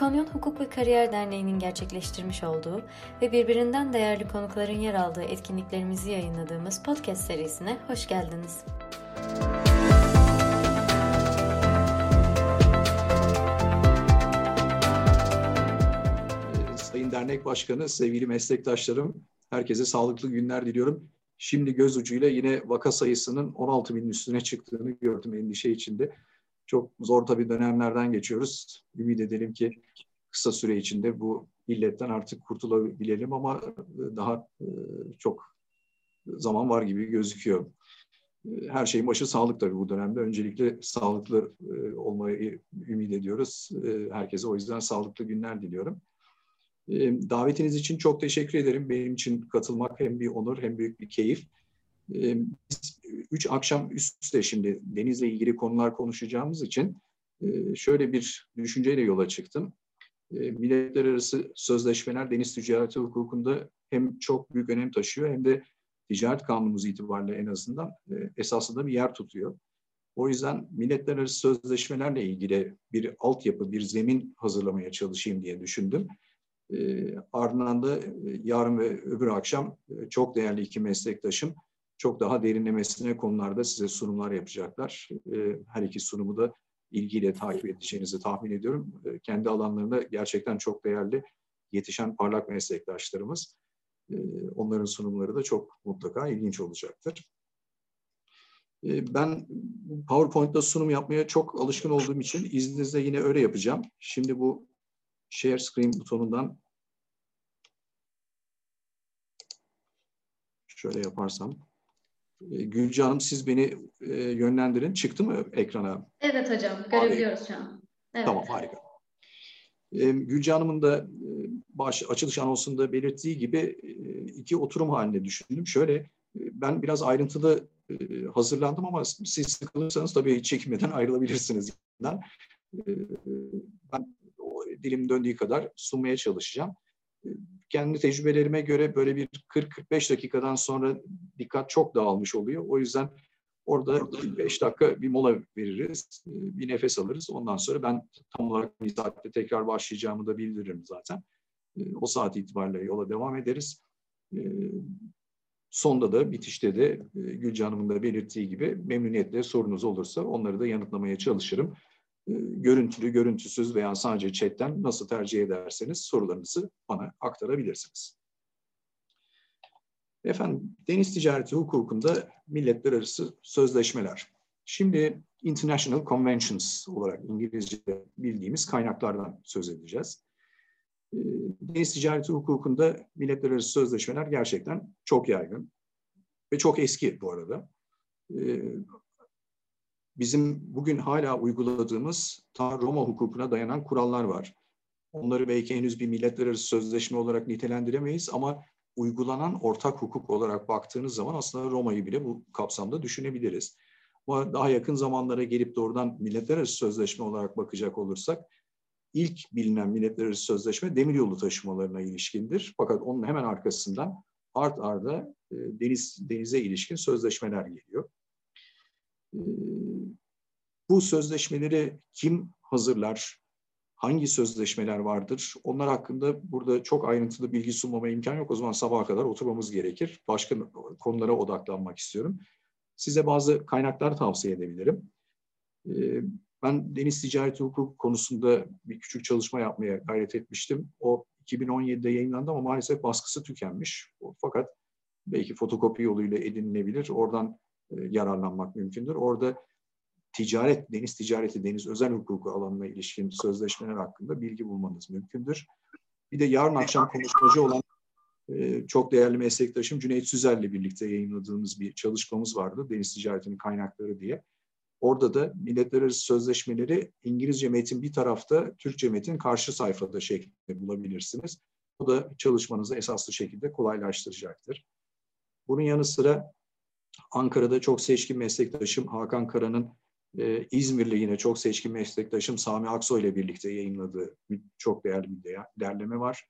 İkonyon Hukuk ve Kariyer Derneği'nin gerçekleştirmiş olduğu ve birbirinden değerli konukların yer aldığı etkinliklerimizi yayınladığımız podcast serisine hoş geldiniz. Sayın Dernek Başkanı, sevgili meslektaşlarım, herkese sağlıklı günler diliyorum. Şimdi göz ucuyla yine vaka sayısının 16 binin üstüne çıktığını gördüm endişe içinde. Çok zor tabii dönemlerden geçiyoruz. Ümit edelim ki kısa süre içinde bu illetten artık kurtulabilelim ama e, daha e, çok zaman var gibi gözüküyor. E, her şeyin başı sağlık tabii bu dönemde. Öncelikle sağlıklı olmayı ümit ediyoruz. Herkese o yüzden sağlıklı günler diliyorum. Davetiniz için çok teşekkür ederim. Benim için katılmak hem bir onur hem büyük bir keyif. Biz üç akşam üst üste şimdi denizle ilgili konular konuşacağımız için şöyle bir düşünceyle yola çıktım. Milletler arası sözleşmeler deniz ticareti hukukunda hem çok büyük önem taşıyor hem de ticaret kanunumuz itibariyle en azından esasında bir yer tutuyor. O yüzden milletler arası sözleşmelerle ilgili bir altyapı, bir zemin hazırlamaya çalışayım diye düşündüm. ardından da yarın ve öbür akşam çok değerli iki meslektaşım çok daha derinlemesine konularda size sunumlar yapacaklar. Ee, her iki sunumu da ilgiyle takip edeceğinizi tahmin ediyorum. Ee, kendi alanlarında gerçekten çok değerli yetişen parlak meslektaşlarımız. Ee, onların sunumları da çok mutlaka ilginç olacaktır. Ben PowerPoint'ta sunum yapmaya çok alışkın olduğum için izninizle yine öyle yapacağım. Şimdi bu Share Screen butonundan şöyle yaparsam Gülce Hanım siz beni e, yönlendirin. Çıktı mı ekrana? Evet hocam. Görebiliyoruz şu an. Evet. Tamam harika. E, Gülce Hanım'ın da e, baş, açılış anonsunda belirttiği gibi e, iki oturum halinde düşündüm. Şöyle e, ben biraz ayrıntılı e, hazırlandım ama siz sıkılırsanız tabii çekinmeden ayrılabilirsiniz. E, ben o dilim döndüğü kadar sunmaya çalışacağım kendi tecrübelerime göre böyle bir 40-45 dakikadan sonra dikkat çok dağılmış oluyor. O yüzden orada 5 dakika bir mola veririz, bir nefes alırız. Ondan sonra ben tam olarak bir saatte tekrar başlayacağımı da bildiririm zaten. O saat itibariyle yola devam ederiz. Sonda da bitişte de Gülce da belirttiği gibi memnuniyetle sorunuz olursa onları da yanıtlamaya çalışırım. Ee, görüntülü, görüntüsüz veya sadece chatten nasıl tercih ederseniz sorularınızı bana aktarabilirsiniz. Efendim, deniz ticareti hukukunda milletler arası sözleşmeler. Şimdi International Conventions olarak İngilizce'de bildiğimiz kaynaklardan söz edeceğiz. Ee, deniz ticareti hukukunda milletler arası sözleşmeler gerçekten çok yaygın ve çok eski bu arada. Bizim bugün hala uyguladığımız ta Roma hukukuna dayanan kurallar var. Onları belki henüz bir milletler arası sözleşme olarak nitelendiremeyiz ama uygulanan ortak hukuk olarak baktığınız zaman aslında Roma'yı bile bu kapsamda düşünebiliriz. Ama daha yakın zamanlara gelip doğrudan milletler arası sözleşme olarak bakacak olursak ilk bilinen milletler arası sözleşme demiryolu taşımalarına ilişkindir. Fakat onun hemen arkasından art arda e, deniz denize ilişkin sözleşmeler geliyor. Ee, bu sözleşmeleri kim hazırlar? Hangi sözleşmeler vardır? Onlar hakkında burada çok ayrıntılı bilgi sunmama imkan yok. O zaman sabaha kadar oturmamız gerekir. Başka konulara odaklanmak istiyorum. Size bazı kaynaklar tavsiye edebilirim. Ee, ben deniz ticareti hukuk konusunda bir küçük çalışma yapmaya gayret etmiştim. O 2017'de yayınlandı ama maalesef baskısı tükenmiş. Fakat belki fotokopi yoluyla edinilebilir. Oradan yararlanmak mümkündür. Orada ticaret, deniz ticareti, deniz özel hukuku alanına ilişkin sözleşmeler hakkında bilgi bulmanız mümkündür. Bir de yarın akşam konuşmacı olan e, çok değerli meslektaşım Cüneyt Süzer'le birlikte yayınladığımız bir çalışmamız vardı. Deniz ticaretinin kaynakları diye. Orada da milletler arası sözleşmeleri İngilizce metin bir tarafta, Türkçe metin karşı sayfada şeklinde bulabilirsiniz. Bu da çalışmanızı esaslı şekilde kolaylaştıracaktır. Bunun yanı sıra Ankara'da çok seçkin meslektaşım Hakan Kara'nın e, İzmir'le yine çok seçkin meslektaşım Sami Aksoy ile birlikte yayınladığı çok değerli bir derleme var.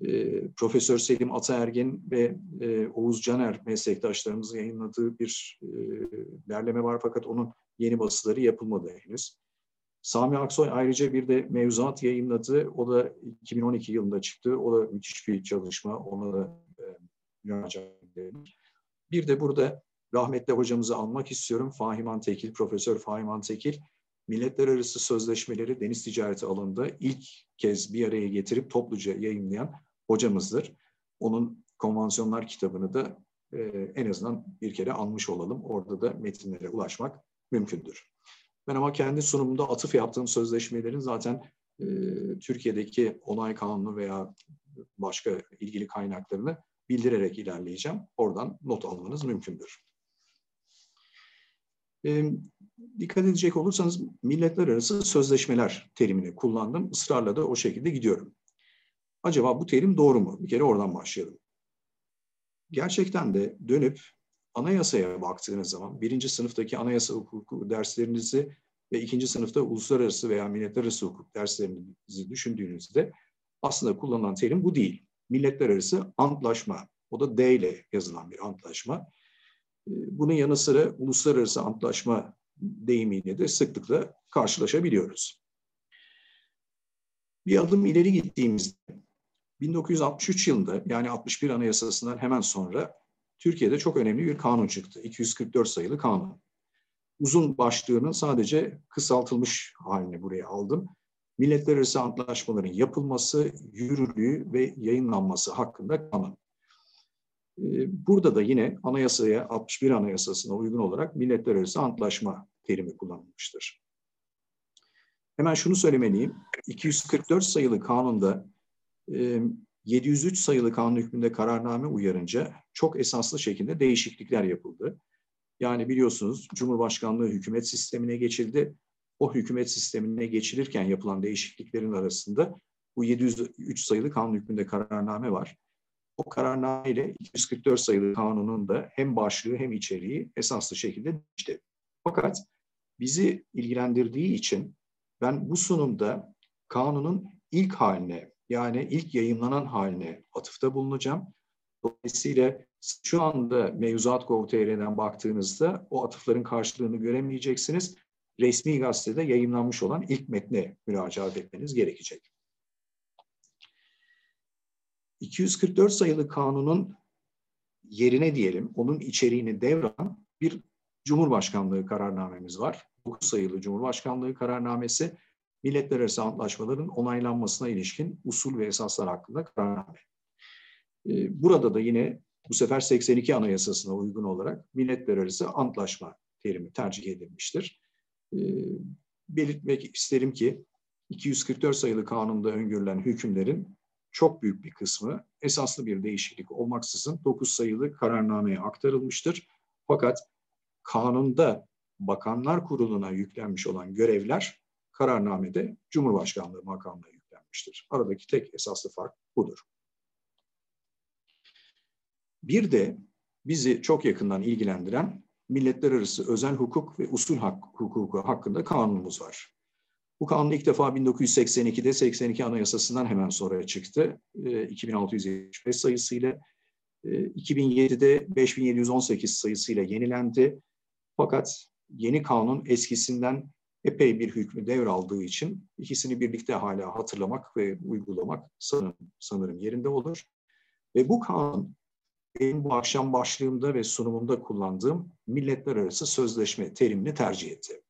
E, Profesör Selim Ataergin ve e, Oğuz Caner meslektaşlarımızın yayınladığı bir e, derleme var fakat onun yeni basıları yapılmadı henüz. Sami Aksoy ayrıca bir de mevzuat yayınladı. O da 2012 yılında çıktı. O da müthiş bir çalışma. Ona da e, müracaat Bir de burada rahmetli hocamızı almak istiyorum. Fahiman Tekil, Profesör Fahiman Tekil. Milletler arası sözleşmeleri deniz ticareti alanında ilk kez bir araya getirip topluca yayınlayan hocamızdır. Onun konvansiyonlar kitabını da e, en azından bir kere almış olalım. Orada da metinlere ulaşmak mümkündür. Ben ama kendi sunumumda atıf yaptığım sözleşmelerin zaten e, Türkiye'deki onay kanunu veya başka ilgili kaynaklarını bildirerek ilerleyeceğim. Oradan not almanız mümkündür. E, dikkat edecek olursanız milletler arası sözleşmeler terimini kullandım. Israrla da o şekilde gidiyorum. Acaba bu terim doğru mu? Bir kere oradan başlayalım. Gerçekten de dönüp anayasaya baktığınız zaman birinci sınıftaki anayasa hukuku derslerinizi ve ikinci sınıfta uluslararası veya milletler arası hukuk derslerinizi düşündüğünüzde aslında kullanılan terim bu değil. Milletler arası antlaşma. O da D ile yazılan bir antlaşma. Ee, bunun yanı sıra uluslararası antlaşma deyimiyle de sıklıkla karşılaşabiliyoruz. Bir adım ileri gittiğimizde 1963 yılında yani 61 Anayasası'ndan hemen sonra Türkiye'de çok önemli bir kanun çıktı. 244 sayılı kanun. Uzun başlığının sadece kısaltılmış halini buraya aldım. Milletler arası antlaşmaların yapılması, yürürlüğü ve yayınlanması hakkında kanun. Ee, burada da yine anayasaya 61 anayasasına uygun olarak milletler arası antlaşma terimi kullanılmıştır. Hemen şunu söylemeliyim. 244 sayılı kanunda 703 sayılı kanun hükmünde kararname uyarınca çok esaslı şekilde değişiklikler yapıldı. Yani biliyorsunuz Cumhurbaşkanlığı hükümet sistemine geçildi. O hükümet sistemine geçilirken yapılan değişikliklerin arasında bu 703 sayılı kanun hükmünde kararname var. O kararname ile 244 sayılı kanunun da hem başlığı hem içeriği esaslı şekilde değişti. Fakat bizi ilgilendirdiği için ben bu sunumda kanunun ilk haline yani ilk yayınlanan haline atıfta bulunacağım. Dolayısıyla şu anda mevzuat gov.tr'den baktığınızda o atıfların karşılığını göremeyeceksiniz. Resmi gazetede yayınlanmış olan ilk metne müracaat etmeniz gerekecek. 244 sayılı kanunun yerine diyelim, onun içeriğini devran bir Cumhurbaşkanlığı kararnamemiz var. 9 sayılı Cumhurbaşkanlığı kararnamesi milletler arası antlaşmaların onaylanmasına ilişkin usul ve esaslar hakkında kararname. Ee, burada da yine bu sefer 82 Anayasası'na uygun olarak milletler arası antlaşma terimi tercih edilmiştir. Ee, belirtmek isterim ki 244 sayılı kanunda öngörülen hükümlerin çok büyük bir kısmı esaslı bir değişiklik olmaksızın 9 sayılı kararnameye aktarılmıştır. Fakat kanunda Bakanlar Kurulu'na yüklenmiş olan görevler kararnamede Cumhurbaşkanlığı makamına yüklenmiştir. Aradaki tek esaslı fark budur. Bir de bizi çok yakından ilgilendiren milletler arası özel hukuk ve usul hak, hukuku hakkında kanunumuz var. Bu kanun ilk defa 1982'de 82 Anayasası'ndan hemen sonra çıktı. E, 2675 sayısıyla. E, 2007'de 5718 sayısıyla yenilendi. Fakat yeni kanun eskisinden epey bir hükmü devraldığı için ikisini birlikte hala hatırlamak ve uygulamak sanırım, sanırım yerinde olur. Ve bu kanun benim bu akşam başlığımda ve sunumumda kullandığım milletler arası sözleşme terimini tercih etti.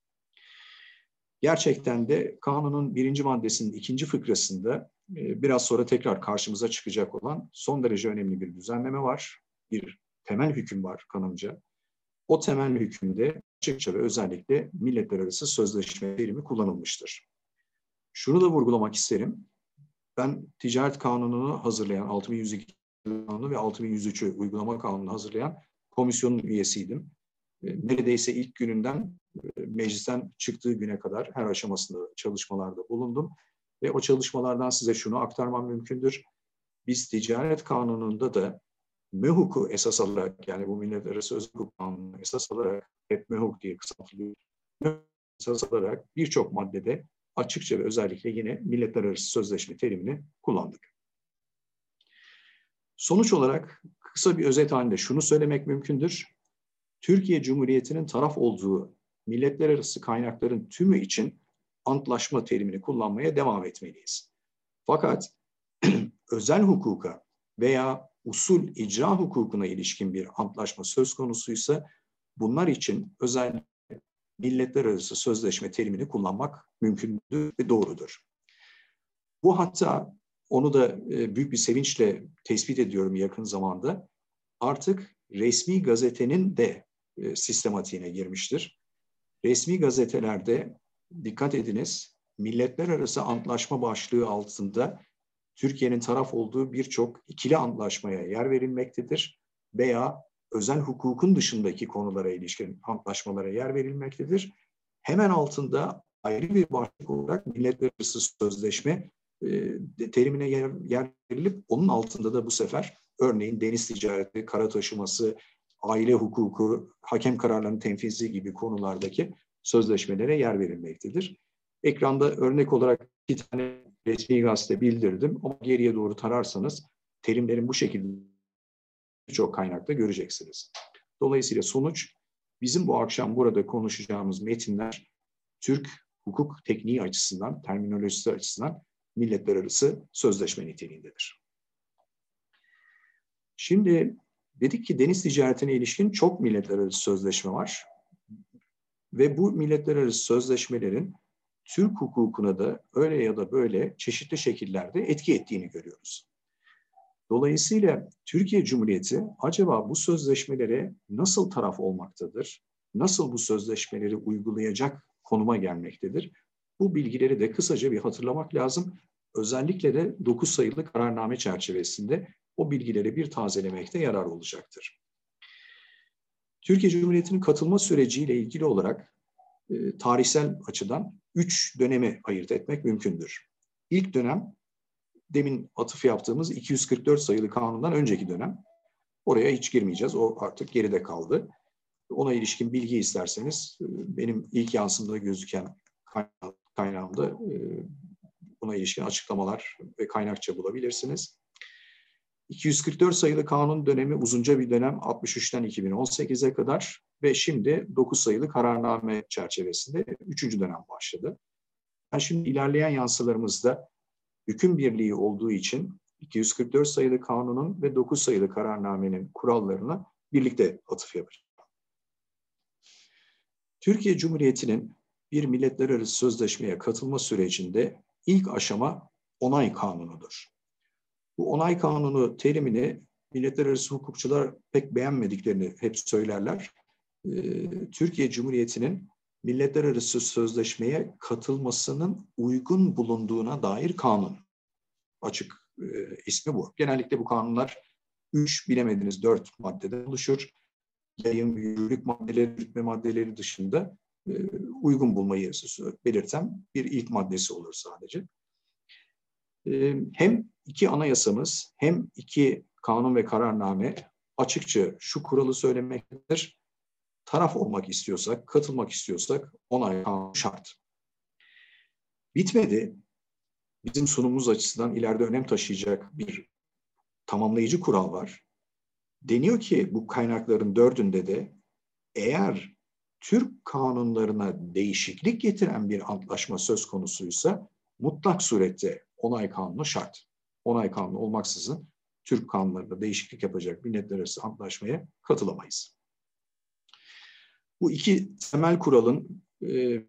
Gerçekten de kanunun birinci maddesinin ikinci fıkrasında e, biraz sonra tekrar karşımıza çıkacak olan son derece önemli bir düzenleme var. Bir temel hüküm var kanımca. O temel hükümde açıkça ve özellikle milletler arası sözleşme terimi kullanılmıştır. Şunu da vurgulamak isterim. Ben ticaret kanununu hazırlayan 6102 kanunu ve 6103'ü uygulama kanunu hazırlayan komisyonun üyesiydim. E, neredeyse ilk gününden e, meclisten çıktığı güne kadar her aşamasında çalışmalarda bulundum. Ve o çalışmalardan size şunu aktarmam mümkündür. Biz ticaret kanununda da MEHUK'u esas alarak yani bu millet arası özel hukuk kanunu esas alarak hep MEHUK diye kısaltılıyor. Esas alarak birçok maddede açıkça ve özellikle yine milletler arası sözleşme terimini kullandık. Sonuç olarak kısa bir özet halinde şunu söylemek mümkündür. Türkiye Cumhuriyeti'nin taraf olduğu milletler arası kaynakların tümü için antlaşma terimini kullanmaya devam etmeliyiz. Fakat özel hukuka veya usul icra hukukuna ilişkin bir antlaşma söz konusuysa bunlar için özel milletler arası sözleşme terimini kullanmak mümkündür ve doğrudur. Bu hatta onu da e, büyük bir sevinçle tespit ediyorum yakın zamanda. Artık resmi gazetenin de e, sistematiğine girmiştir. Resmi gazetelerde dikkat ediniz milletler arası antlaşma başlığı altında Türkiye'nin taraf olduğu birçok ikili antlaşmaya yer verilmektedir veya özel hukukun dışındaki konulara ilişkin antlaşmalara yer verilmektedir. Hemen altında ayrı bir başlık olarak milletler arası sözleşme e, terimine yer, yer verilip onun altında da bu sefer örneğin deniz ticareti, kara taşıması, aile hukuku, hakem kararlarının tenfizi gibi konulardaki sözleşmelere yer verilmektedir. Ekranda örnek olarak iki tane resmi gazete bildirdim ama geriye doğru tararsanız terimlerin bu şekilde birçok kaynakta göreceksiniz. Dolayısıyla sonuç bizim bu akşam burada konuşacağımız metinler Türk hukuk tekniği açısından, terminolojisi açısından milletler arası sözleşme niteliğindedir. Şimdi dedik ki deniz ticaretine ilişkin çok milletler arası sözleşme var. Ve bu milletler arası sözleşmelerin Türk hukukuna da öyle ya da böyle çeşitli şekillerde etki ettiğini görüyoruz. Dolayısıyla Türkiye Cumhuriyeti acaba bu sözleşmelere nasıl taraf olmaktadır? Nasıl bu sözleşmeleri uygulayacak konuma gelmektedir? Bu bilgileri de kısaca bir hatırlamak lazım. Özellikle de 9 sayılı kararname çerçevesinde o bilgileri bir tazelemekte yarar olacaktır. Türkiye Cumhuriyeti'nin katılma süreciyle ilgili olarak e, tarihsel açıdan üç dönemi ayırt etmek mümkündür. İlk dönem demin atıf yaptığımız 244 sayılı kanundan önceki dönem. Oraya hiç girmeyeceğiz. O artık geride kaldı. Ona ilişkin bilgi isterseniz e, benim ilk yansımda gözüken kaynağımda e, buna ilişkin açıklamalar ve kaynakça bulabilirsiniz. 244 sayılı kanun dönemi uzunca bir dönem 63'ten 2018'e kadar ve şimdi 9 sayılı kararname çerçevesinde 3. dönem başladı. Yani şimdi ilerleyen yansılarımızda hüküm birliği olduğu için 244 sayılı kanunun ve 9 sayılı kararnamenin kurallarına birlikte atıf yapacağım. Türkiye Cumhuriyeti'nin bir milletler arası sözleşmeye katılma sürecinde ilk aşama onay kanunudur. Bu onay kanunu terimini milletler arası hukukçular pek beğenmediklerini hep söylerler. Ee, Türkiye Cumhuriyeti'nin milletler arası sözleşmeye katılmasının uygun bulunduğuna dair kanun. Açık e, ismi bu. Genellikle bu kanunlar üç bilemediniz dört maddeden oluşur. Yayın, yürürlük maddeleri, yürütme maddeleri dışında uygun bulmayı belirten bir ilk maddesi olur sadece. E, hem iki anayasamız hem iki kanun ve kararname açıkça şu kuralı söylemektedir taraf olmak istiyorsak, katılmak istiyorsak onay şart. Bitmedi. Bizim sunumumuz açısından ileride önem taşıyacak bir tamamlayıcı kural var. Deniyor ki bu kaynakların dördünde de eğer Türk kanunlarına değişiklik getiren bir antlaşma söz konusuysa mutlak surette onay kanunu şart. Onay kanunu olmaksızın Türk kanunlarında değişiklik yapacak milletler arası antlaşmaya katılamayız. Bu iki temel kuralın e,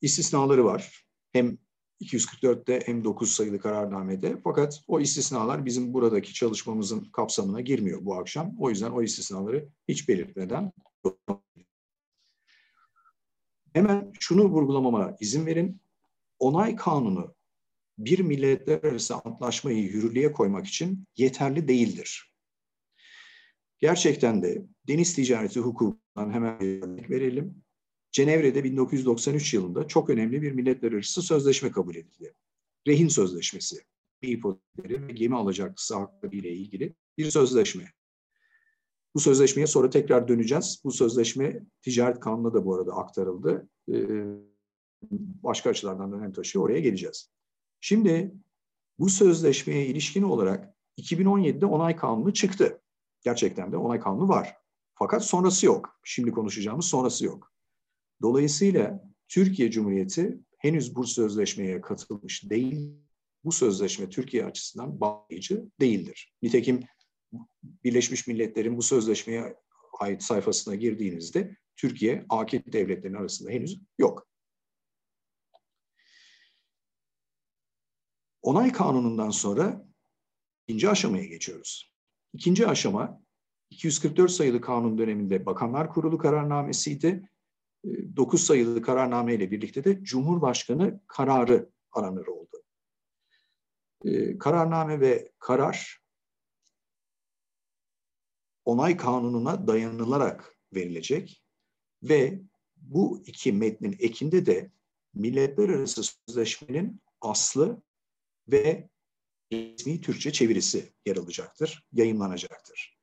istisnaları var. Hem 244'te hem 9 sayılı kararnamede. Fakat o istisnalar bizim buradaki çalışmamızın kapsamına girmiyor bu akşam. O yüzden o istisnaları hiç belirtmeden hemen şunu vurgulamama izin verin. Onay kanunu bir milletler arası antlaşmayı yürürlüğe koymak için yeterli değildir. Gerçekten de deniz ticareti hukukundan hemen örnek verelim. Cenevre'de 1993 yılında çok önemli bir milletler arası sözleşme kabul edildi. Rehin Sözleşmesi, ipotekleri ve gemi alacaklısı hakları ile ilgili bir sözleşme. Bu sözleşmeye sonra tekrar döneceğiz. Bu sözleşme ticaret kanununa da bu arada aktarıldı. Ee, başka açılardan da önem taşıyor. Oraya geleceğiz. Şimdi bu sözleşmeye ilişkin olarak 2017'de onay kanunu çıktı. Gerçekten de onay kanunu var. Fakat sonrası yok. Şimdi konuşacağımız sonrası yok. Dolayısıyla Türkiye Cumhuriyeti henüz bu sözleşmeye katılmış değil. Bu sözleşme Türkiye açısından bağlayıcı değildir. Nitekim Birleşmiş Milletler'in bu sözleşmeye ait sayfasına girdiğinizde Türkiye akit devletlerinin arasında henüz yok. Onay kanunundan sonra ikinci aşamaya geçiyoruz. İkinci aşama 244 sayılı kanun döneminde Bakanlar Kurulu kararnamesiydi. 9 ee, sayılı kararname ile birlikte de Cumhurbaşkanı kararı aranır oldu. Ee, kararname ve karar onay kanununa dayanılarak verilecek ve bu iki metnin ekinde de milletler arası sözleşmenin aslı ve resmi Türkçe çevirisi yer alacaktır, yayınlanacaktır.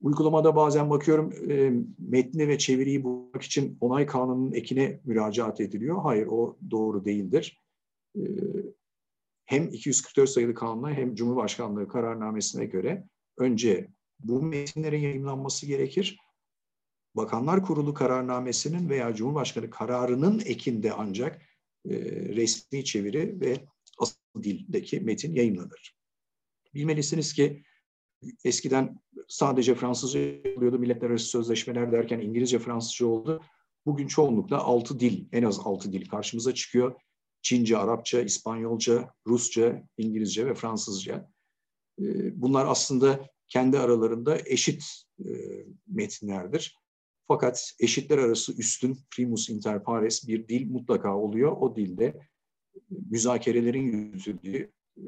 Uygulamada bazen bakıyorum e, metni ve çeviriyi bulmak için onay kanunun ekine müracaat ediliyor. Hayır o doğru değildir. E, hem 244 sayılı kanuna hem Cumhurbaşkanlığı kararnamesine göre önce bu metinlerin yayınlanması gerekir. Bakanlar Kurulu kararnamesinin veya Cumhurbaşkanı kararının ekinde ancak e, resmi çeviri ve asıl dildeki metin yayınlanır. Bilmelisiniz ki eskiden sadece Fransızca yapılıyordu, milletler arası sözleşmeler derken İngilizce, Fransızca oldu. Bugün çoğunlukla altı dil, en az altı dil karşımıza çıkıyor. Çince, Arapça, İspanyolca, Rusça, İngilizce ve Fransızca. Ee, bunlar aslında kendi aralarında eşit e, metinlerdir. Fakat eşitler arası üstün primus inter pares bir dil mutlaka oluyor. O dilde müzakerelerin yürütüldüğü e,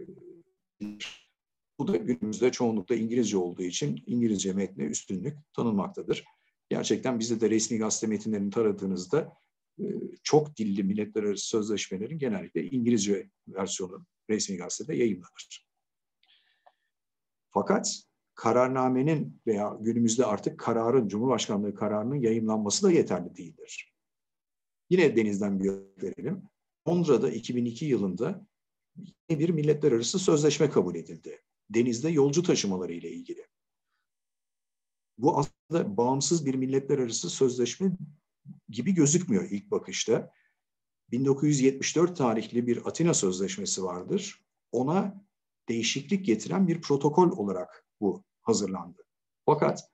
bu da günümüzde çoğunlukla İngilizce olduğu için İngilizce metne üstünlük tanınmaktadır. Gerçekten bizde de resmi gazete metinlerini taradığınızda e, çok dilli milletler arası sözleşmelerin genellikle İngilizce versiyonu resmi gazetede yayınlanır. Fakat kararnamenin veya günümüzde artık kararın, Cumhurbaşkanlığı kararının yayınlanması da yeterli değildir. Yine denizden bir örnek verelim. Londra'da 2002 yılında bir milletler arası sözleşme kabul edildi. Denizde yolcu taşımaları ile ilgili. Bu aslında bağımsız bir milletler arası sözleşme gibi gözükmüyor ilk bakışta. 1974 tarihli bir Atina Sözleşmesi vardır. Ona değişiklik getiren bir protokol olarak bu hazırlandı. Fakat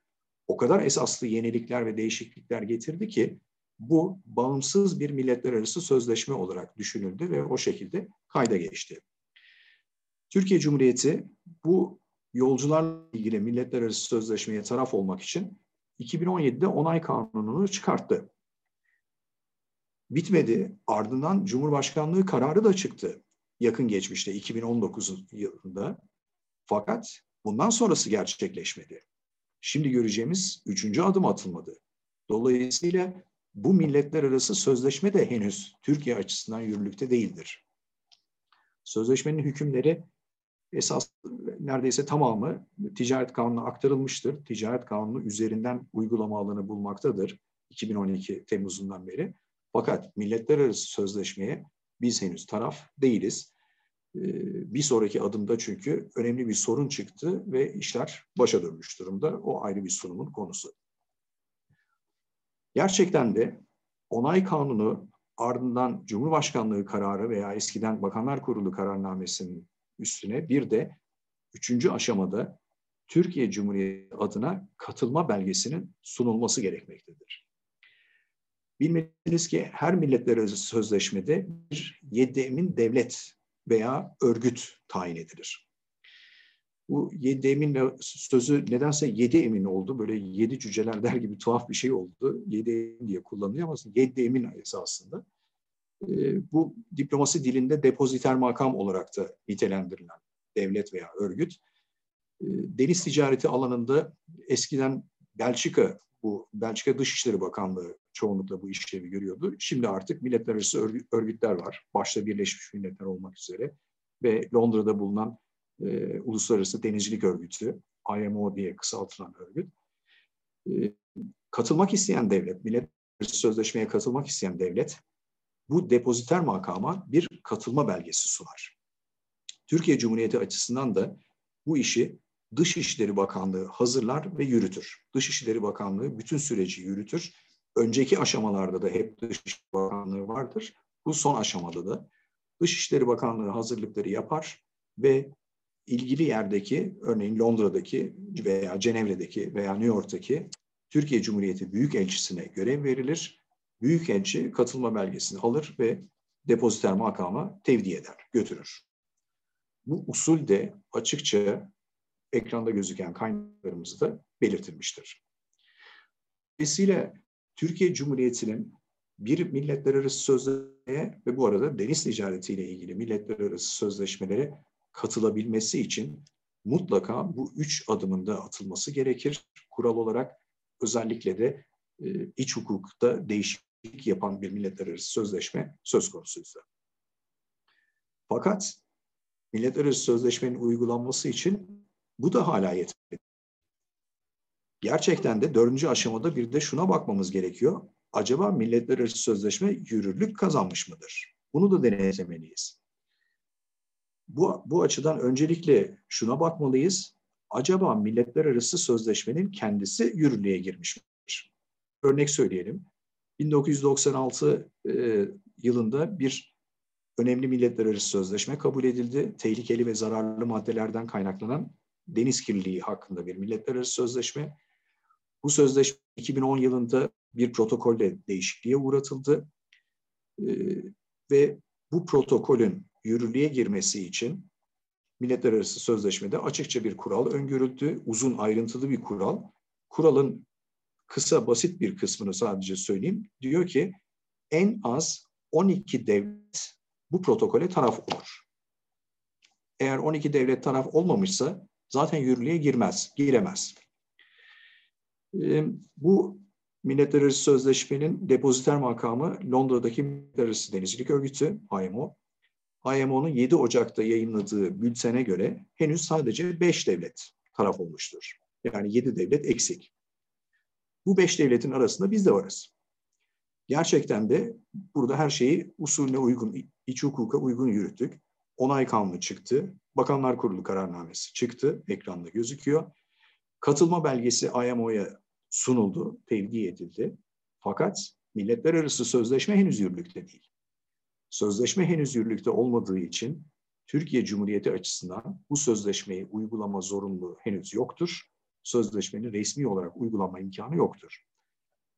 o kadar esaslı yenilikler ve değişiklikler getirdi ki bu bağımsız bir milletler arası sözleşme olarak düşünüldü ve o şekilde kayda geçti. Türkiye Cumhuriyeti bu yolcularla ilgili milletler arası sözleşmeye taraf olmak için 2017'de onay kanununu çıkarttı. Bitmedi. Ardından Cumhurbaşkanlığı kararı da çıktı yakın geçmişte 2019 yılında. Fakat bundan sonrası gerçekleşmedi. Şimdi göreceğimiz üçüncü adım atılmadı. Dolayısıyla bu milletler arası sözleşme de henüz Türkiye açısından yürürlükte değildir. Sözleşmenin hükümleri esas neredeyse tamamı ticaret kanununa aktarılmıştır. Ticaret kanunu üzerinden uygulama alanı bulmaktadır 2012 Temmuz'undan beri. Fakat milletler arası sözleşmeye biz henüz taraf değiliz. Ee, bir sonraki adımda çünkü önemli bir sorun çıktı ve işler başa dönmüş durumda. O ayrı bir sunumun konusu. Gerçekten de onay kanunu ardından Cumhurbaşkanlığı kararı veya eskiden Bakanlar Kurulu kararnamesinin üstüne bir de üçüncü aşamada Türkiye Cumhuriyeti adına katılma belgesinin sunulması gerekmektedir. Bilmeniz ki her milletler sözleşmede bir yedi devlet veya örgüt tayin edilir. Bu yedi emin sözü nedense yedi emin oldu. Böyle yedi cüceler der gibi tuhaf bir şey oldu. Yedi emin diye kullanılıyor ama yedi emin esasında. E, bu diplomasi dilinde depoziter makam olarak da nitelendirilen devlet veya örgüt. E, deniz ticareti alanında eskiden Belçika, bu Belçika Dışişleri Bakanlığı çoğunlukla bu işlevi görüyordu. Şimdi artık milletler arası örgütler var. Başta Birleşmiş Milletler olmak üzere ve Londra'da bulunan e, Uluslararası Denizcilik Örgütü, IMO diye kısaltılan örgüt. E, katılmak isteyen devlet, millet sözleşmeye katılmak isteyen devlet bu depoziter makama bir katılma belgesi sunar. Türkiye Cumhuriyeti açısından da bu işi Dışişleri Bakanlığı hazırlar ve yürütür. Dışişleri Bakanlığı bütün süreci yürütür. Önceki aşamalarda da hep Dışişleri Bakanlığı vardır. Bu son aşamada da Dışişleri Bakanlığı hazırlıkları yapar ve ilgili yerdeki, örneğin Londra'daki veya Cenevre'deki veya New York'taki Türkiye Cumhuriyeti Büyükelçisi'ne görev verilir. Büyükelçi katılma belgesini alır ve depoziter makama tevdi eder, götürür. Bu usul de açıkça ekranda gözüken kaynaklarımızda belirtilmiştir. Dolayısıyla Türkiye Cumhuriyeti'nin bir milletler arası sözleşmeye ve bu arada deniz ticaretiyle ilgili milletler arası sözleşmelere katılabilmesi için mutlaka bu üç adımında atılması gerekir. Kural olarak özellikle de e, iç hukukta değişiklik yapan bir milletler arası sözleşme söz konusuysa. Fakat milletler arası sözleşmenin uygulanması için bu da hala yetmedi. Gerçekten de dördüncü aşamada bir de şuna bakmamız gerekiyor. Acaba milletler arası sözleşme yürürlük kazanmış mıdır? Bunu da denetlemeliyiz. Bu, bu açıdan öncelikle şuna bakmalıyız. Acaba milletler arası sözleşmenin kendisi yürürlüğe girmiş midir? Örnek söyleyelim. 1996 e, yılında bir önemli milletler arası sözleşme kabul edildi. Tehlikeli ve zararlı maddelerden kaynaklanan deniz kirliliği hakkında bir milletler arası sözleşme. Bu sözleşme 2010 yılında bir protokolle değişikliğe uğratıldı. E, ve bu protokolün yürürlüğe girmesi için Milletler Arası Sözleşme'de açıkça bir kural öngörüldü. Uzun, ayrıntılı bir kural. Kuralın kısa, basit bir kısmını sadece söyleyeyim. Diyor ki en az 12 devlet bu protokole taraf olur. Eğer 12 devlet taraf olmamışsa zaten yürürlüğe girmez, giremez. Ee, bu Milletler Arası Sözleşme'nin depoziter makamı Londra'daki Milletler Arası Denizcilik Örgütü, IMO. IMO'nun 7 Ocak'ta yayınladığı bültene göre henüz sadece 5 devlet taraf olmuştur. Yani 7 devlet eksik. Bu 5 devletin arasında biz de varız. Gerçekten de burada her şeyi usulüne uygun, iç hukuka uygun yürüttük. Onay kanunu çıktı. Bakanlar Kurulu kararnamesi çıktı. Ekranda gözüküyor. Katılma belgesi IMO'ya sunuldu, tevdi edildi. Fakat milletler arası sözleşme henüz yürürlükte değil. Sözleşme henüz yürürlükte olmadığı için Türkiye Cumhuriyeti açısından bu sözleşmeyi uygulama zorunluluğu henüz yoktur. Sözleşmenin resmi olarak uygulama imkanı yoktur.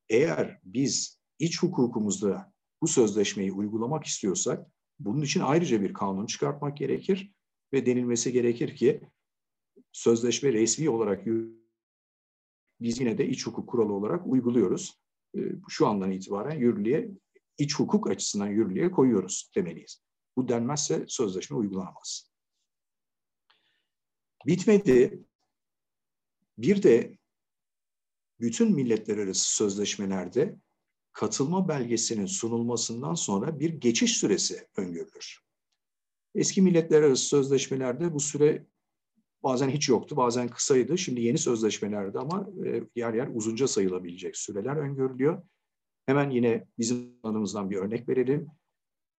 Eğer biz iç hukukumuzda bu sözleşmeyi uygulamak istiyorsak bunun için ayrıca bir kanun çıkartmak gerekir ve denilmesi gerekir ki sözleşme resmi olarak biz yine de iç hukuk kuralı olarak uyguluyoruz. Ee, şu andan itibaren yürürlüğe iç hukuk açısından yürürlüğe koyuyoruz demeliyiz. Bu denmezse sözleşme uygulanamaz. Bitmedi. Bir de bütün milletler arası sözleşmelerde katılma belgesinin sunulmasından sonra bir geçiş süresi öngörülür. Eski milletler arası sözleşmelerde bu süre bazen hiç yoktu, bazen kısaydı. Şimdi yeni sözleşmelerde ama e, yer yer uzunca sayılabilecek süreler öngörülüyor. Hemen yine bizim alanımızdan bir örnek verelim.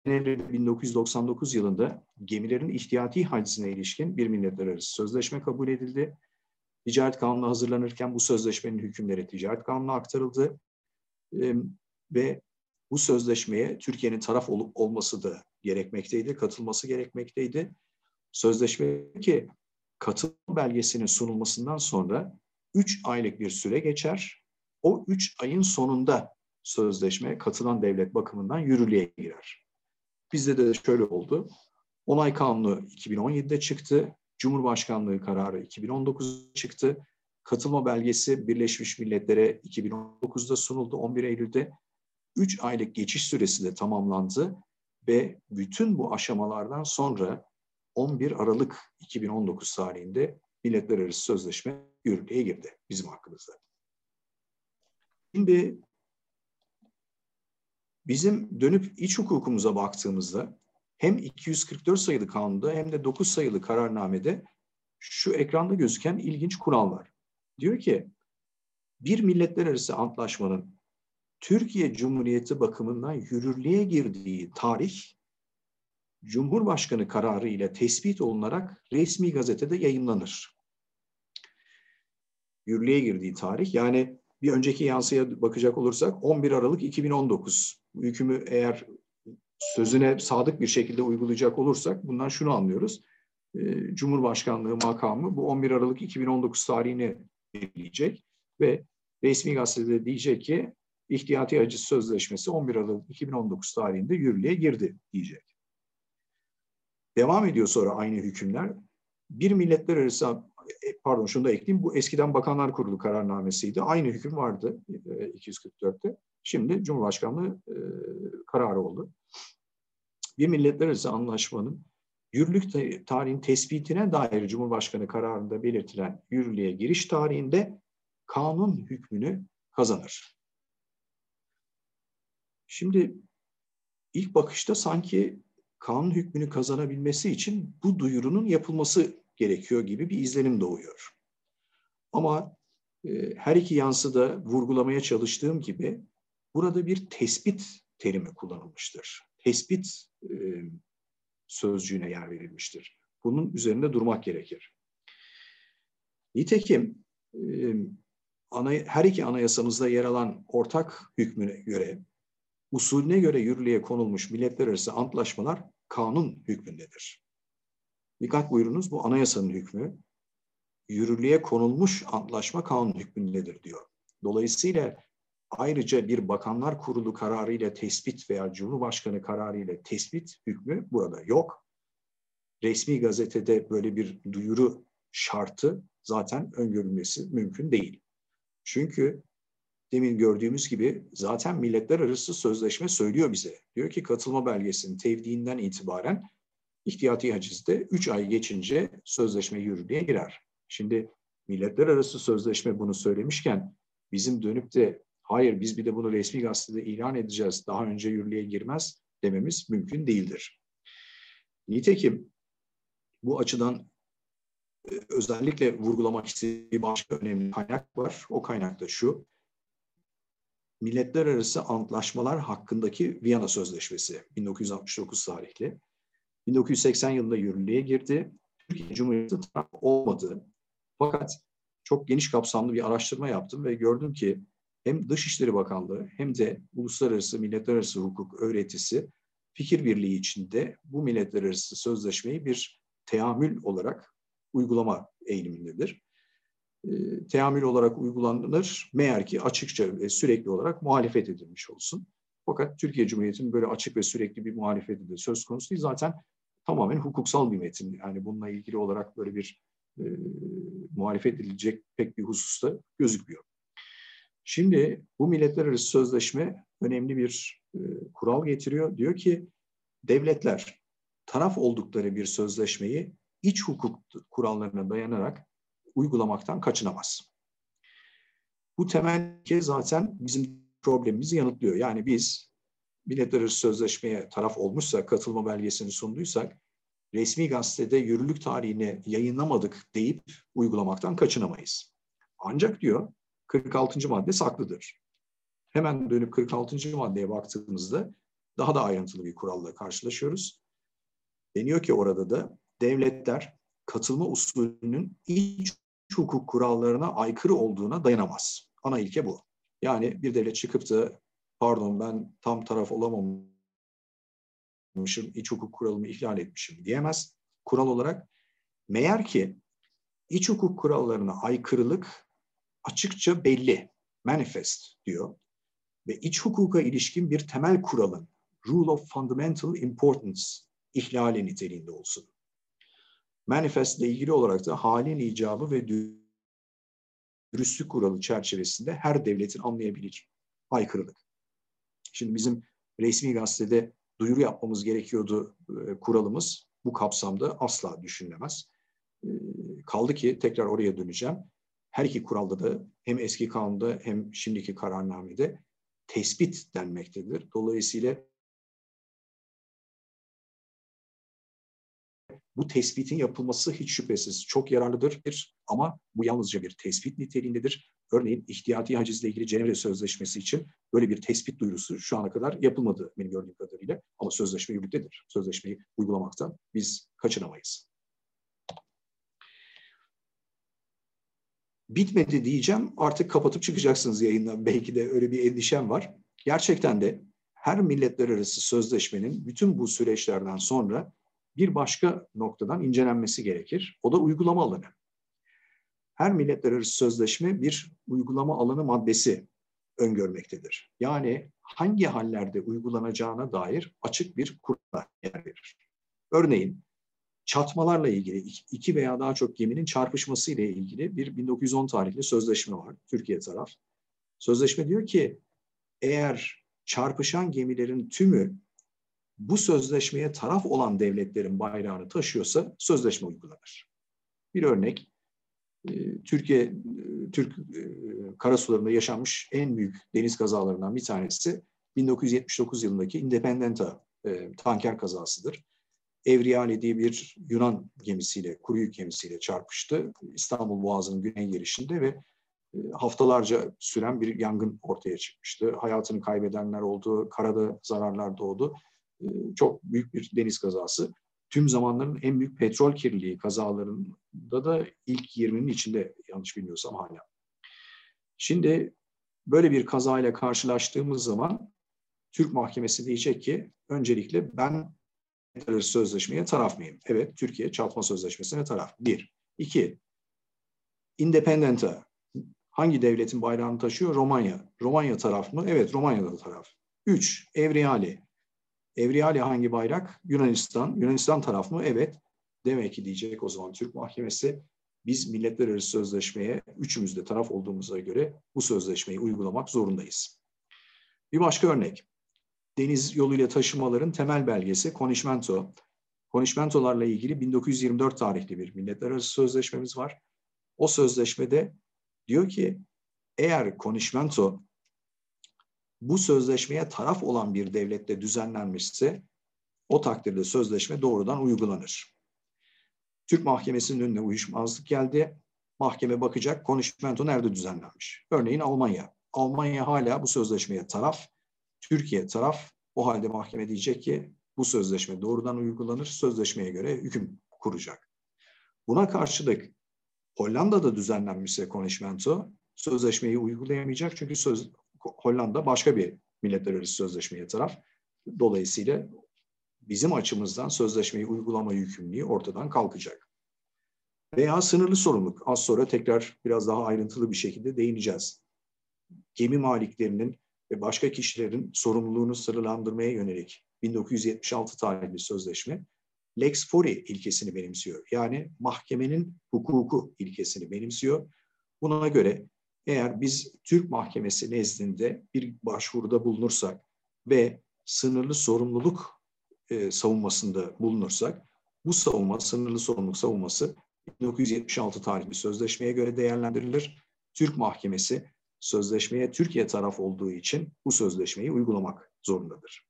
1999 yılında gemilerin ihtiyati hacizine ilişkin bir milletler arası sözleşme kabul edildi. Ticaret Kanunu hazırlanırken bu sözleşmenin hükümleri Ticaret Kanunu'na aktarıldı. Ve bu sözleşmeye Türkiye'nin taraf olup olması da gerekmekteydi, katılması gerekmekteydi. Sözleşme ki katılım belgesinin sunulmasından sonra 3 aylık bir süre geçer. O 3 ayın sonunda sözleşme katılan devlet bakımından yürürlüğe girer. Bizde de şöyle oldu. Onay Kanunu 2017'de çıktı. Cumhurbaşkanlığı kararı 2019'da çıktı. Katılma belgesi Birleşmiş Milletler'e 2019'da sunuldu 11 Eylül'de. 3 aylık geçiş süresi de tamamlandı ve bütün bu aşamalardan sonra 11 Aralık 2019 tarihinde Milletler Arası Sözleşme yürürlüğe girdi bizim hakkımızda. Şimdi Bizim dönüp iç hukukumuza baktığımızda hem 244 sayılı kanunda hem de 9 sayılı kararnamede şu ekranda gözüken ilginç kural var. Diyor ki bir milletler arası antlaşmanın Türkiye Cumhuriyeti bakımından yürürlüğe girdiği tarih Cumhurbaşkanı kararı ile tespit olunarak resmi gazetede yayınlanır. Yürürlüğe girdiği tarih yani bir önceki yansıya bakacak olursak 11 Aralık 2019 hükmü eğer sözüne sadık bir şekilde uygulayacak olursak bundan şunu anlıyoruz. E, Cumhurbaşkanlığı makamı bu 11 Aralık 2019 tarihini belirleyecek ve resmi gazetede diyecek ki ihtiyati aciz sözleşmesi 11 Aralık 2019 tarihinde yürürlüğe girdi diyecek. Devam ediyor sonra aynı hükümler. Bir milletler arası e, pardon şunu da ekleyeyim. Bu eskiden Bakanlar Kurulu kararnamesiydi. Aynı hüküm vardı 244'te. E, Şimdi Cumhurbaşkanlığı e, kararı oldu. Bir milletler arası anlaşmanın yürürlük tarihin tespitine dair Cumhurbaşkanı kararında belirtilen yürürlüğe giriş tarihinde kanun hükmünü kazanır. Şimdi ilk bakışta sanki kanun hükmünü kazanabilmesi için bu duyurunun yapılması gerekiyor gibi bir izlenim doğuyor. Ama e, her iki yansı da vurgulamaya çalıştığım gibi burada bir tespit terimi kullanılmıştır. Tespit e, sözcüğüne yer verilmiştir. Bunun üzerinde durmak gerekir. Nitekim e, ana, her iki anayasamızda yer alan ortak hükmüne göre, usulüne göre yürürlüğe konulmuş milletler arası antlaşmalar kanun hükmündedir. Dikkat buyurunuz bu anayasanın hükmü. Yürürlüğe konulmuş antlaşma kanun hükmündedir diyor. Dolayısıyla ayrıca bir bakanlar kurulu kararı ile tespit veya cumhurbaşkanı kararı ile tespit hükmü burada yok. Resmi gazetede böyle bir duyuru şartı zaten öngörülmesi mümkün değil. Çünkü demin gördüğümüz gibi zaten milletler arası sözleşme söylüyor bize. Diyor ki katılma belgesinin tevdiğinden itibaren ihtiyati hacizde 3 ay geçince sözleşme yürürlüğe girer. Şimdi milletler arası sözleşme bunu söylemişken bizim dönüp de hayır biz bir de bunu resmi gazetede ilan edeceğiz daha önce yürürlüğe girmez dememiz mümkün değildir. Nitekim bu açıdan e, özellikle vurgulamak istediğim başka önemli kaynak var. O kaynak da şu. Milletler Arası Antlaşmalar hakkındaki Viyana Sözleşmesi 1969 tarihli. 1980 yılında yürürlüğe girdi. Türkiye Cumhuriyeti taraf olmadı. Fakat çok geniş kapsamlı bir araştırma yaptım ve gördüm ki hem Dışişleri Bakanlığı hem de Uluslararası Milletler Arası Hukuk Öğretisi fikir birliği içinde bu milletler arası sözleşmeyi bir teamül olarak uygulama eğilimindedir. E, teamül olarak uygulanır, meğer ki açıkça ve sürekli olarak muhalefet edilmiş olsun. Fakat Türkiye Cumhuriyeti'nin böyle açık ve sürekli bir muhalefeti de söz konusu değil. Zaten tamamen hukuksal bir metin. Yani bununla ilgili olarak böyle bir e, muhalefet edilecek pek bir hususta gözükmüyor. Şimdi bu milletler arası sözleşme önemli bir e, kural getiriyor. Diyor ki devletler taraf oldukları bir sözleşmeyi iç hukuk kurallarına dayanarak uygulamaktan kaçınamaz. Bu temel ki zaten bizim problemimizi yanıtlıyor. Yani biz milletler arası sözleşmeye taraf olmuşsa, katılma belgesini sunduysak, resmi gazetede yürürlük tarihini yayınlamadık deyip uygulamaktan kaçınamayız. Ancak diyor 46. madde saklıdır. Hemen dönüp 46. maddeye baktığımızda daha da ayrıntılı bir kuralla karşılaşıyoruz. Deniyor ki orada da devletler katılma usulünün iç hukuk kurallarına aykırı olduğuna dayanamaz. Ana ilke bu. Yani bir devlet çıkıp da pardon ben tam taraf olamamışım, iç hukuk kuralımı ihlal etmişim diyemez. Kural olarak meğer ki iç hukuk kurallarına aykırılık açıkça belli, manifest diyor. Ve iç hukuka ilişkin bir temel kuralın, rule of fundamental importance ihlali niteliğinde olsun. Manifest ile ilgili olarak da halin icabı ve dürüstlük kuralı çerçevesinde her devletin anlayabileceği aykırılık. Şimdi bizim resmi gazetede duyuru yapmamız gerekiyordu e, kuralımız. Bu kapsamda asla düşünülemez. E, kaldı ki tekrar oraya döneceğim. Her iki kuralda da hem eski kanunda hem şimdiki kararnamede tespit denmektedir. Dolayısıyla Bu tespitin yapılması hiç şüphesiz çok yararlıdır ama bu yalnızca bir tespit niteliğindedir. Örneğin ihtiyati hacizle ilgili Cenevre Sözleşmesi için böyle bir tespit duyurusu şu ana kadar yapılmadı benim gördüğüm kadarıyla. Ama sözleşme yürürlüktedir. Sözleşmeyi uygulamaktan biz kaçınamayız. Bitmedi diyeceğim. Artık kapatıp çıkacaksınız yayından. Belki de öyle bir endişem var. Gerçekten de her milletler arası sözleşmenin bütün bu süreçlerden sonra bir başka noktadan incelenmesi gerekir. O da uygulama alanı. Her milletler arası sözleşme bir uygulama alanı maddesi öngörmektedir. Yani hangi hallerde uygulanacağına dair açık bir kurala yer verir. Örneğin çatmalarla ilgili iki veya daha çok geminin çarpışması ile ilgili bir 1910 tarihli sözleşme var Türkiye taraf. Sözleşme diyor ki eğer çarpışan gemilerin tümü bu sözleşmeye taraf olan devletlerin bayrağını taşıyorsa sözleşme uygulanır. Bir örnek e, Türkiye e, Türk e, karasularında yaşanmış en büyük deniz kazalarından bir tanesi 1979 yılındaki Independenta tanker kazasıdır. Evriyali diye bir Yunan gemisiyle, kuru yük gemisiyle çarpıştı. İstanbul Boğazı'nın güney girişinde ve haftalarca süren bir yangın ortaya çıkmıştı. Hayatını kaybedenler oldu, karada zararlar doğdu. Çok büyük bir deniz kazası. Tüm zamanların en büyük petrol kirliliği kazalarında da ilk 20'nin içinde yanlış bilmiyorsam hala. Şimdi böyle bir kazayla karşılaştığımız zaman Türk mahkemesi diyecek ki öncelikle ben sözleşmeye taraf mıyım? Evet, Türkiye çatma sözleşmesine taraf. Bir. İki, Independent'a hangi devletin bayrağını taşıyor? Romanya. Romanya taraf mı? Evet, Romanya'da taraf. Üç, Evriyali. Evriyali hangi bayrak? Yunanistan. Yunanistan taraf mı? Evet. Demek ki diyecek o zaman Türk mahkemesi biz milletler arası sözleşmeye üçümüz de taraf olduğumuza göre bu sözleşmeyi uygulamak zorundayız. Bir başka örnek deniz yoluyla taşımaların temel belgesi Konişmento. Konişmentolarla ilgili 1924 tarihli bir milletler arası sözleşmemiz var. O sözleşmede diyor ki eğer Konişmento bu sözleşmeye taraf olan bir devlette düzenlenmişse o takdirde sözleşme doğrudan uygulanır. Türk mahkemesinin önüne uyuşmazlık geldi. Mahkeme bakacak konuşmento nerede düzenlenmiş? Örneğin Almanya. Almanya hala bu sözleşmeye taraf. Türkiye taraf o halde mahkeme diyecek ki bu sözleşme doğrudan uygulanır, sözleşmeye göre hüküm kuracak. Buna karşılık Hollanda'da düzenlenmişse konuşmento sözleşmeyi uygulayamayacak çünkü söz, Hollanda başka bir milletler arası sözleşmeye taraf. Dolayısıyla bizim açımızdan sözleşmeyi uygulama yükümlülüğü ortadan kalkacak. Veya sınırlı sorumluluk. Az sonra tekrar biraz daha ayrıntılı bir şekilde değineceğiz. Gemi maliklerinin ve başka kişilerin sorumluluğunu sınırlandırmaya yönelik 1976 tarihli sözleşme Lex Fori ilkesini benimsiyor. Yani mahkemenin hukuku ilkesini benimsiyor. Buna göre eğer biz Türk Mahkemesi nezdinde bir başvuruda bulunursak ve sınırlı sorumluluk e, savunmasında bulunursak bu savunma, sınırlı sorumluluk savunması 1976 tarihli sözleşmeye göre değerlendirilir. Türk Mahkemesi sözleşmeye Türkiye taraf olduğu için bu sözleşmeyi uygulamak zorundadır.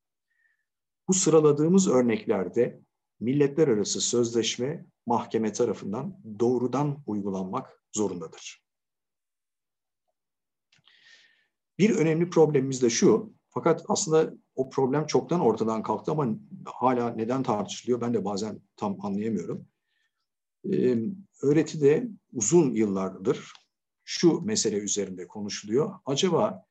Bu sıraladığımız örneklerde milletler arası sözleşme mahkeme tarafından doğrudan uygulanmak zorundadır. Bir önemli problemimiz de şu, fakat aslında o problem çoktan ortadan kalktı ama hala neden tartışılıyor ben de bazen tam anlayamıyorum. Ee, öğretide uzun yıllardır şu mesele üzerinde konuşuluyor. Acaba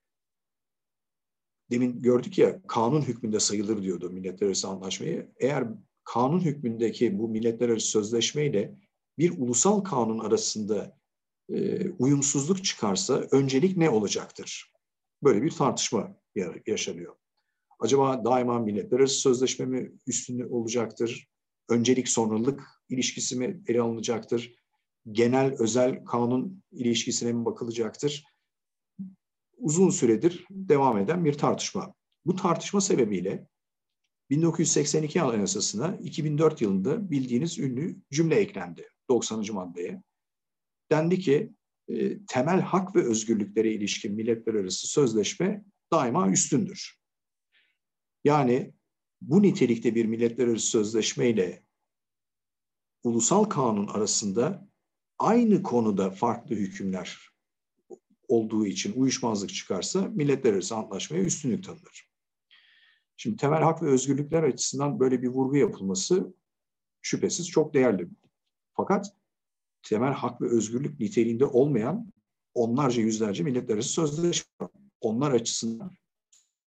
demin gördük ya kanun hükmünde sayılır diyordu milletler arası anlaşmayı. Eğer kanun hükmündeki bu milletler arası sözleşmeyle bir ulusal kanun arasında e, uyumsuzluk çıkarsa öncelik ne olacaktır? Böyle bir tartışma yaşanıyor. Acaba daima milletler arası sözleşme mi üstünlüğü olacaktır? Öncelik sonralık ilişkisi mi ele alınacaktır? Genel özel kanun ilişkisine mi bakılacaktır? Uzun süredir devam eden bir tartışma. Bu tartışma sebebiyle 1982 Anayasası'na 2004 yılında bildiğiniz ünlü cümle eklendi 90. maddeye. Dendi ki e, temel hak ve özgürlüklere ilişkin milletler arası sözleşme daima üstündür. Yani bu nitelikte bir milletler arası sözleşme ile ulusal kanun arasında aynı konuda farklı hükümler olduğu için uyuşmazlık çıkarsa milletler arası antlaşmaya üstünlük tanınır. Şimdi temel hak ve özgürlükler açısından böyle bir vurgu yapılması şüphesiz çok değerli. Fakat temel hak ve özgürlük niteliğinde olmayan onlarca yüzlerce milletler arası sözleşme Onlar açısından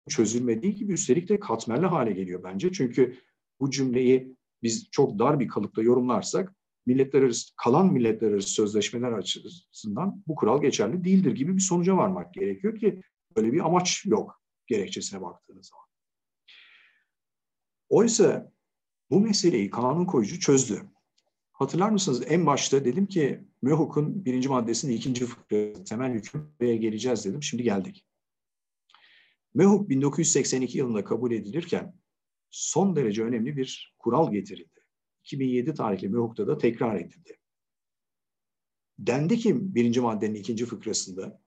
çözülmediği gibi üstelik de katmerli hale geliyor bence. Çünkü bu cümleyi biz çok dar bir kalıpta yorumlarsak milletler kalan milletler sözleşmeler açısından bu kural geçerli değildir gibi bir sonuca varmak gerekiyor ki böyle bir amaç yok gerekçesine baktığınız zaman. Oysa bu meseleyi kanun koyucu çözdü. Hatırlar mısınız en başta dedim ki MÖHUK'un birinci maddesinin ikinci fıkrası temel hükümlere geleceğiz dedim. Şimdi geldik. MÖHUK 1982 yılında kabul edilirken son derece önemli bir kural getirildi. 2007 tarihli MÖHUK'ta da tekrar edildi. Dendi ki birinci maddenin ikinci fıkrasında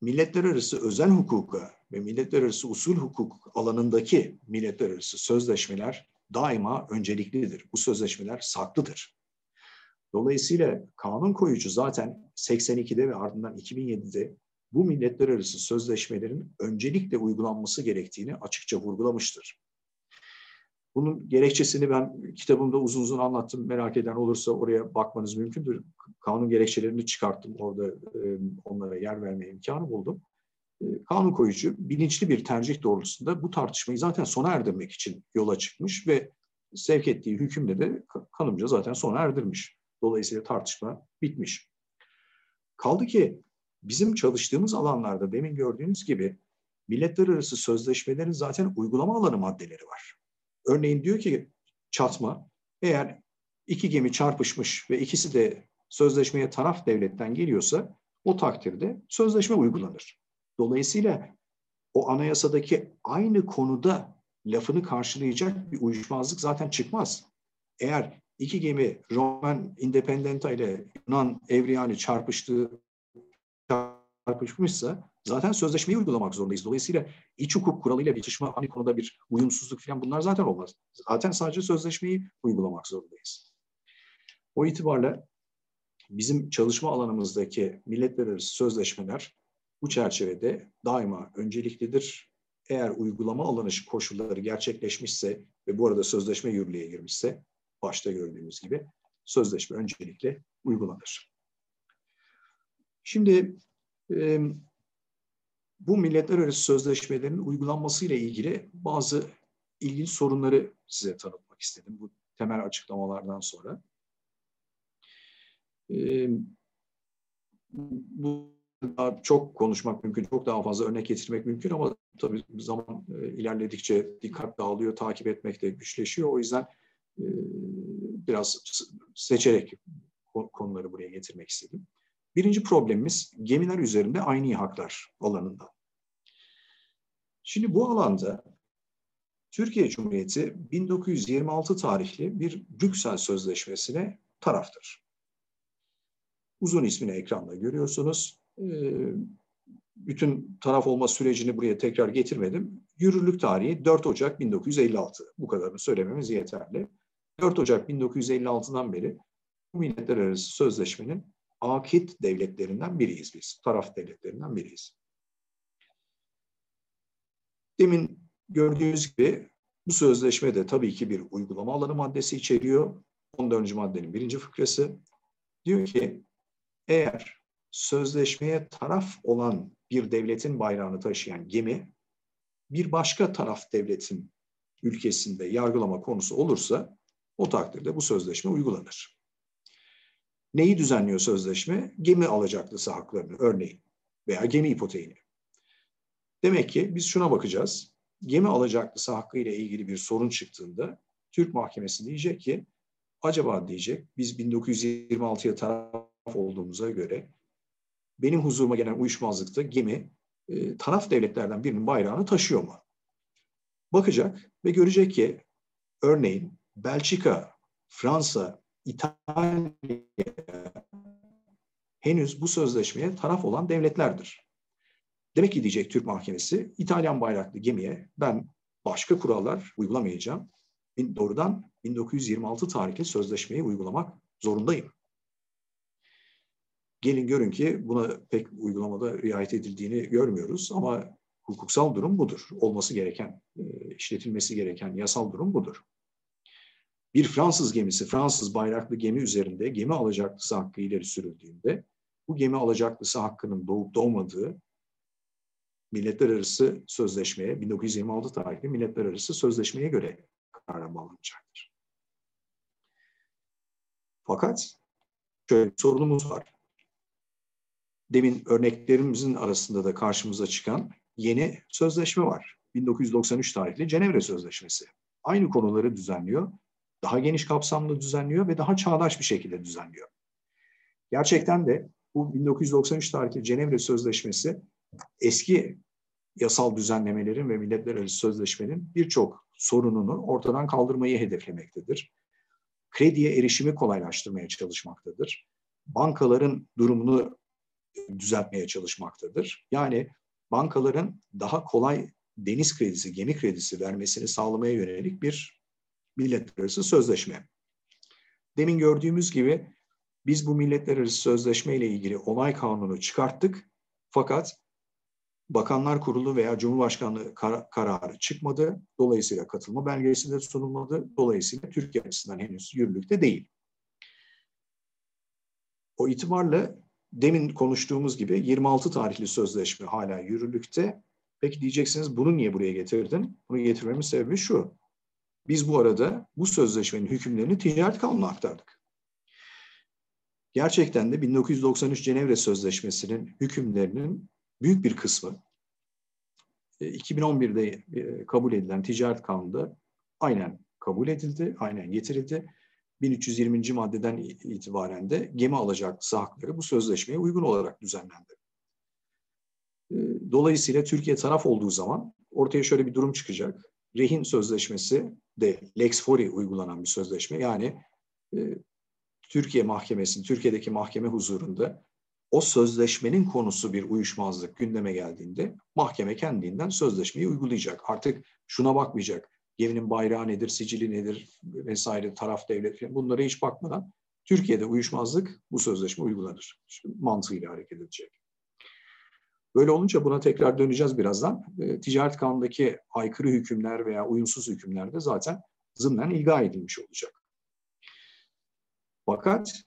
milletler arası özel hukuka ve milletler arası usul hukuk alanındaki milletler arası sözleşmeler daima önceliklidir. Bu sözleşmeler saklıdır. Dolayısıyla kanun koyucu zaten 82'de ve ardından 2007'de bu milletler arası sözleşmelerin öncelikle uygulanması gerektiğini açıkça vurgulamıştır. Bunun gerekçesini ben kitabımda uzun uzun anlattım. Merak eden olursa oraya bakmanız mümkündür. Kanun gerekçelerini çıkarttım. Orada onlara yer verme imkanı buldum. E, kanun koyucu bilinçli bir tercih doğrultusunda bu tartışmayı zaten sona erdirmek için yola çıkmış ve sevk ettiği hükümle de kanımca zaten sona erdirmiş. Dolayısıyla tartışma bitmiş. Kaldı ki bizim çalıştığımız alanlarda demin gördüğünüz gibi milletler arası sözleşmelerin zaten uygulama alanı maddeleri var. Örneğin diyor ki çatma eğer iki gemi çarpışmış ve ikisi de sözleşmeye taraf devletten geliyorsa o takdirde sözleşme uygulanır. Dolayısıyla o anayasadaki aynı konuda lafını karşılayacak bir uyuşmazlık zaten çıkmaz. Eğer iki gemi Roman Independenta ile Yunan Evriyani çarpıştığı çarpışmışsa zaten sözleşmeyi uygulamak zorundayız. Dolayısıyla iç hukuk kuralıyla bir çatışma, aynı konuda bir uyumsuzluk falan bunlar zaten olmaz. Zaten sadece sözleşmeyi uygulamak zorundayız. O itibarla bizim çalışma alanımızdaki milletler arası sözleşmeler bu çerçevede daima önceliklidir. Eğer uygulama alanı koşulları gerçekleşmişse ve bu arada sözleşme yürürlüğe girmişse başta gördüğümüz gibi sözleşme öncelikle uygulanır. Şimdi e, bu milletler arası sözleşmelerin uygulanması ile ilgili bazı ilginç sorunları size tanıtmak istedim bu temel açıklamalardan sonra. E, bu daha çok konuşmak mümkün, çok daha fazla örnek getirmek mümkün ama tabii zaman e, ilerledikçe dikkat dağılıyor, takip etmek de güçleşiyor. O yüzden e, biraz seçerek konuları buraya getirmek istedim. Birinci problemimiz gemiler üzerinde aynı haklar alanında. Şimdi bu alanda Türkiye Cumhuriyeti 1926 tarihli bir Brüksel Sözleşmesi'ne taraftır. Uzun ismini ekranda görüyorsunuz. Ee, bütün taraf olma sürecini buraya tekrar getirmedim. Yürürlük tarihi 4 Ocak 1956. Bu kadarını söylememiz yeterli. 4 Ocak 1956'dan beri bu milletler arası sözleşmenin akit devletlerinden biriyiz biz. Taraf devletlerinden biriyiz. Demin gördüğünüz gibi bu sözleşme de tabii ki bir uygulama alanı maddesi içeriyor. 14. maddenin birinci fıkrası. Diyor ki eğer sözleşmeye taraf olan bir devletin bayrağını taşıyan gemi bir başka taraf devletin ülkesinde yargılama konusu olursa o takdirde bu sözleşme uygulanır. Neyi düzenliyor sözleşme? Gemi alacaklısı haklarını örneğin veya gemi ipoteğini. Demek ki biz şuna bakacağız. Gemi alacaklısı hakkı ile ilgili bir sorun çıktığında Türk mahkemesi diyecek ki acaba diyecek biz 1926'ya taraf olduğumuza göre benim huzuruma gelen uyuşmazlıkta gemi e, taraf devletlerden birinin bayrağını taşıyor mu? Bakacak ve görecek ki örneğin Belçika, Fransa, İtalya henüz bu sözleşmeye taraf olan devletlerdir. Demek ki diyecek Türk mahkemesi İtalyan bayraklı gemiye ben başka kurallar uygulamayacağım. Doğrudan 1926 tarihli sözleşmeyi uygulamak zorundayım. Gelin görün ki buna pek uygulamada riayet edildiğini görmüyoruz ama hukuksal durum budur. Olması gereken, e, işletilmesi gereken yasal durum budur. Bir Fransız gemisi, Fransız bayraklı gemi üzerinde gemi alacaklısı hakkı ileri sürüldüğünde bu gemi alacaklısı hakkının doğup doğmadığı Milletler Arası Sözleşmeye, 1926 tarihli Milletler Arası Sözleşmeye göre karara bağlanacaktır. Fakat şöyle bir sorunumuz var. Demin örneklerimizin arasında da karşımıza çıkan yeni sözleşme var. 1993 tarihli Cenevre Sözleşmesi. Aynı konuları düzenliyor, daha geniş kapsamlı düzenliyor ve daha çağdaş bir şekilde düzenliyor. Gerçekten de bu 1993 tarihli Cenevre Sözleşmesi eski yasal düzenlemelerin ve milletler arası sözleşmenin birçok sorununu ortadan kaldırmayı hedeflemektedir. Krediye erişimi kolaylaştırmaya çalışmaktadır. Bankaların durumunu düzeltmeye çalışmaktadır. Yani bankaların daha kolay deniz kredisi, gemi kredisi vermesini sağlamaya yönelik bir milletler arası sözleşme. Demin gördüğümüz gibi biz bu milletler arası sözleşme ile ilgili onay kanunu çıkarttık. Fakat Bakanlar Kurulu veya Cumhurbaşkanlığı kar kararı çıkmadı. Dolayısıyla katılma belgesi de sunulmadı. Dolayısıyla Türkiye açısından henüz yürürlükte değil. O itibarla demin konuştuğumuz gibi 26 tarihli sözleşme hala yürürlükte. Peki diyeceksiniz bunu niye buraya getirdin? Bunu getirmemin sebebi şu. Biz bu arada bu sözleşmenin hükümlerini ticaret kanununa aktardık. Gerçekten de 1993 Cenevre Sözleşmesi'nin hükümlerinin büyük bir kısmı 2011'de e, e, kabul edilen ticaret kanununda aynen kabul edildi, aynen getirildi. 1320. maddeden itibaren de gemi alacaklısı hakları bu sözleşmeye uygun olarak düzenlendi. E, dolayısıyla Türkiye taraf olduğu zaman ortaya şöyle bir durum çıkacak. Rehin sözleşmesi de Lex Fori uygulanan bir sözleşme. Yani Türkiye mahkemesinin, Türkiye'deki mahkeme huzurunda o sözleşmenin konusu bir uyuşmazlık gündeme geldiğinde mahkeme kendinden sözleşmeyi uygulayacak. Artık şuna bakmayacak. Geminin bayrağı nedir, sicili nedir vesaire, taraf devlet bunlara hiç bakmadan Türkiye'de uyuşmazlık bu sözleşme uygulanır. Mantığıyla hareket edecek. Böyle olunca buna tekrar döneceğiz birazdan. E, ticaret kanundaki aykırı hükümler veya uyumsuz hükümler de zaten zımnen ilga edilmiş olacak. Fakat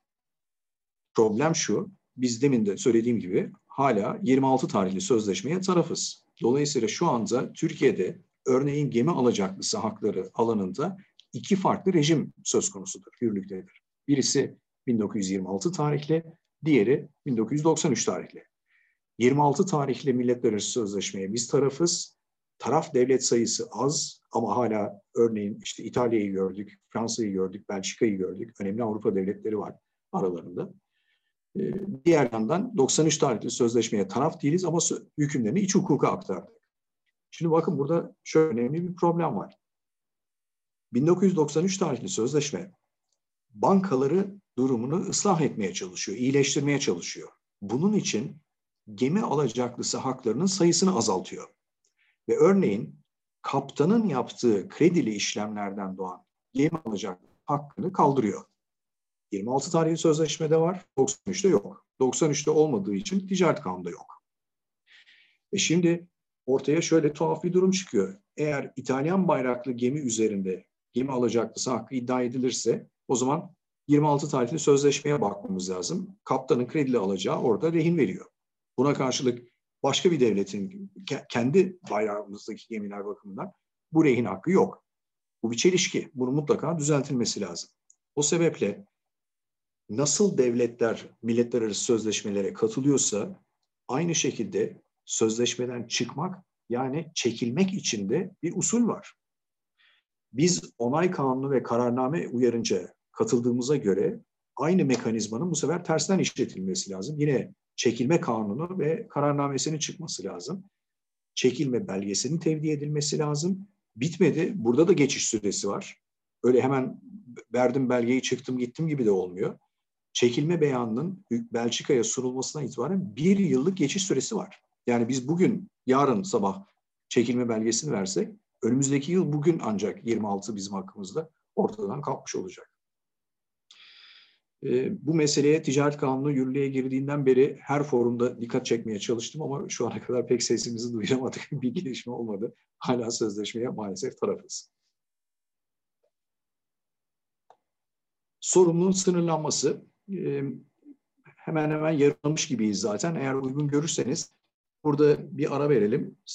problem şu, biz demin de söylediğim gibi hala 26 tarihli sözleşmeye tarafız. Dolayısıyla şu anda Türkiye'de örneğin gemi alacaklısı hakları alanında iki farklı rejim söz konusudur, yürürlüktedir. Birisi 1926 tarihli, diğeri 1993 tarihli. 26 tarihli Milletler Arası Sözleşmeye biz tarafız. Taraf devlet sayısı az ama hala örneğin işte İtalya'yı gördük, Fransa'yı gördük, Belçika'yı gördük. Önemli Avrupa devletleri var aralarında. Ee, diğer yandan 93 tarihli sözleşmeye taraf değiliz ama hükümlerini iç hukuka aktardık. Şimdi bakın burada şöyle önemli bir problem var. 1993 tarihli sözleşme bankaları durumunu ıslah etmeye çalışıyor, iyileştirmeye çalışıyor. Bunun için gemi alacaklısı haklarının sayısını azaltıyor. Ve örneğin kaptanın yaptığı kredili işlemlerden doğan gemi alacak hakkını kaldırıyor. 26 tarihli sözleşmede var, 93'te yok. 93'te olmadığı için ticaret kanunda yok. E şimdi ortaya şöyle tuhaf bir durum çıkıyor. Eğer İtalyan bayraklı gemi üzerinde gemi alacaklısı hakkı iddia edilirse o zaman 26 tarihli sözleşmeye bakmamız lazım. Kaptanın kredili alacağı orada rehin veriyor. Buna karşılık başka bir devletin kendi bayrağımızdaki gemiler bakımından bu rehin hakkı yok. Bu bir çelişki. Bunu mutlaka düzeltilmesi lazım. O sebeple nasıl devletler milletler arası sözleşmelere katılıyorsa aynı şekilde sözleşmeden çıkmak yani çekilmek için de bir usul var. Biz onay kanunu ve kararname uyarınca katıldığımıza göre aynı mekanizmanın bu sefer tersten işletilmesi lazım. Yine çekilme kanunu ve kararnamesinin çıkması lazım. Çekilme belgesinin tevdi edilmesi lazım. Bitmedi. Burada da geçiş süresi var. Öyle hemen verdim belgeyi çıktım gittim gibi de olmuyor çekilme beyanının Belçika'ya sunulmasına itibaren bir yıllık geçiş süresi var. Yani biz bugün, yarın sabah çekilme belgesini versek, önümüzdeki yıl bugün ancak 26 bizim hakkımızda ortadan kalkmış olacak. Ee, bu meseleye ticaret kanunu yürürlüğe girdiğinden beri her forumda dikkat çekmeye çalıştım ama şu ana kadar pek sesimizi duyuramadık. bir gelişme olmadı. Hala sözleşmeye maalesef tarafız. Sorumluluğun sınırlanması hemen hemen yarılamış gibiyiz zaten. Eğer uygun görürseniz Burada bir ara verelim.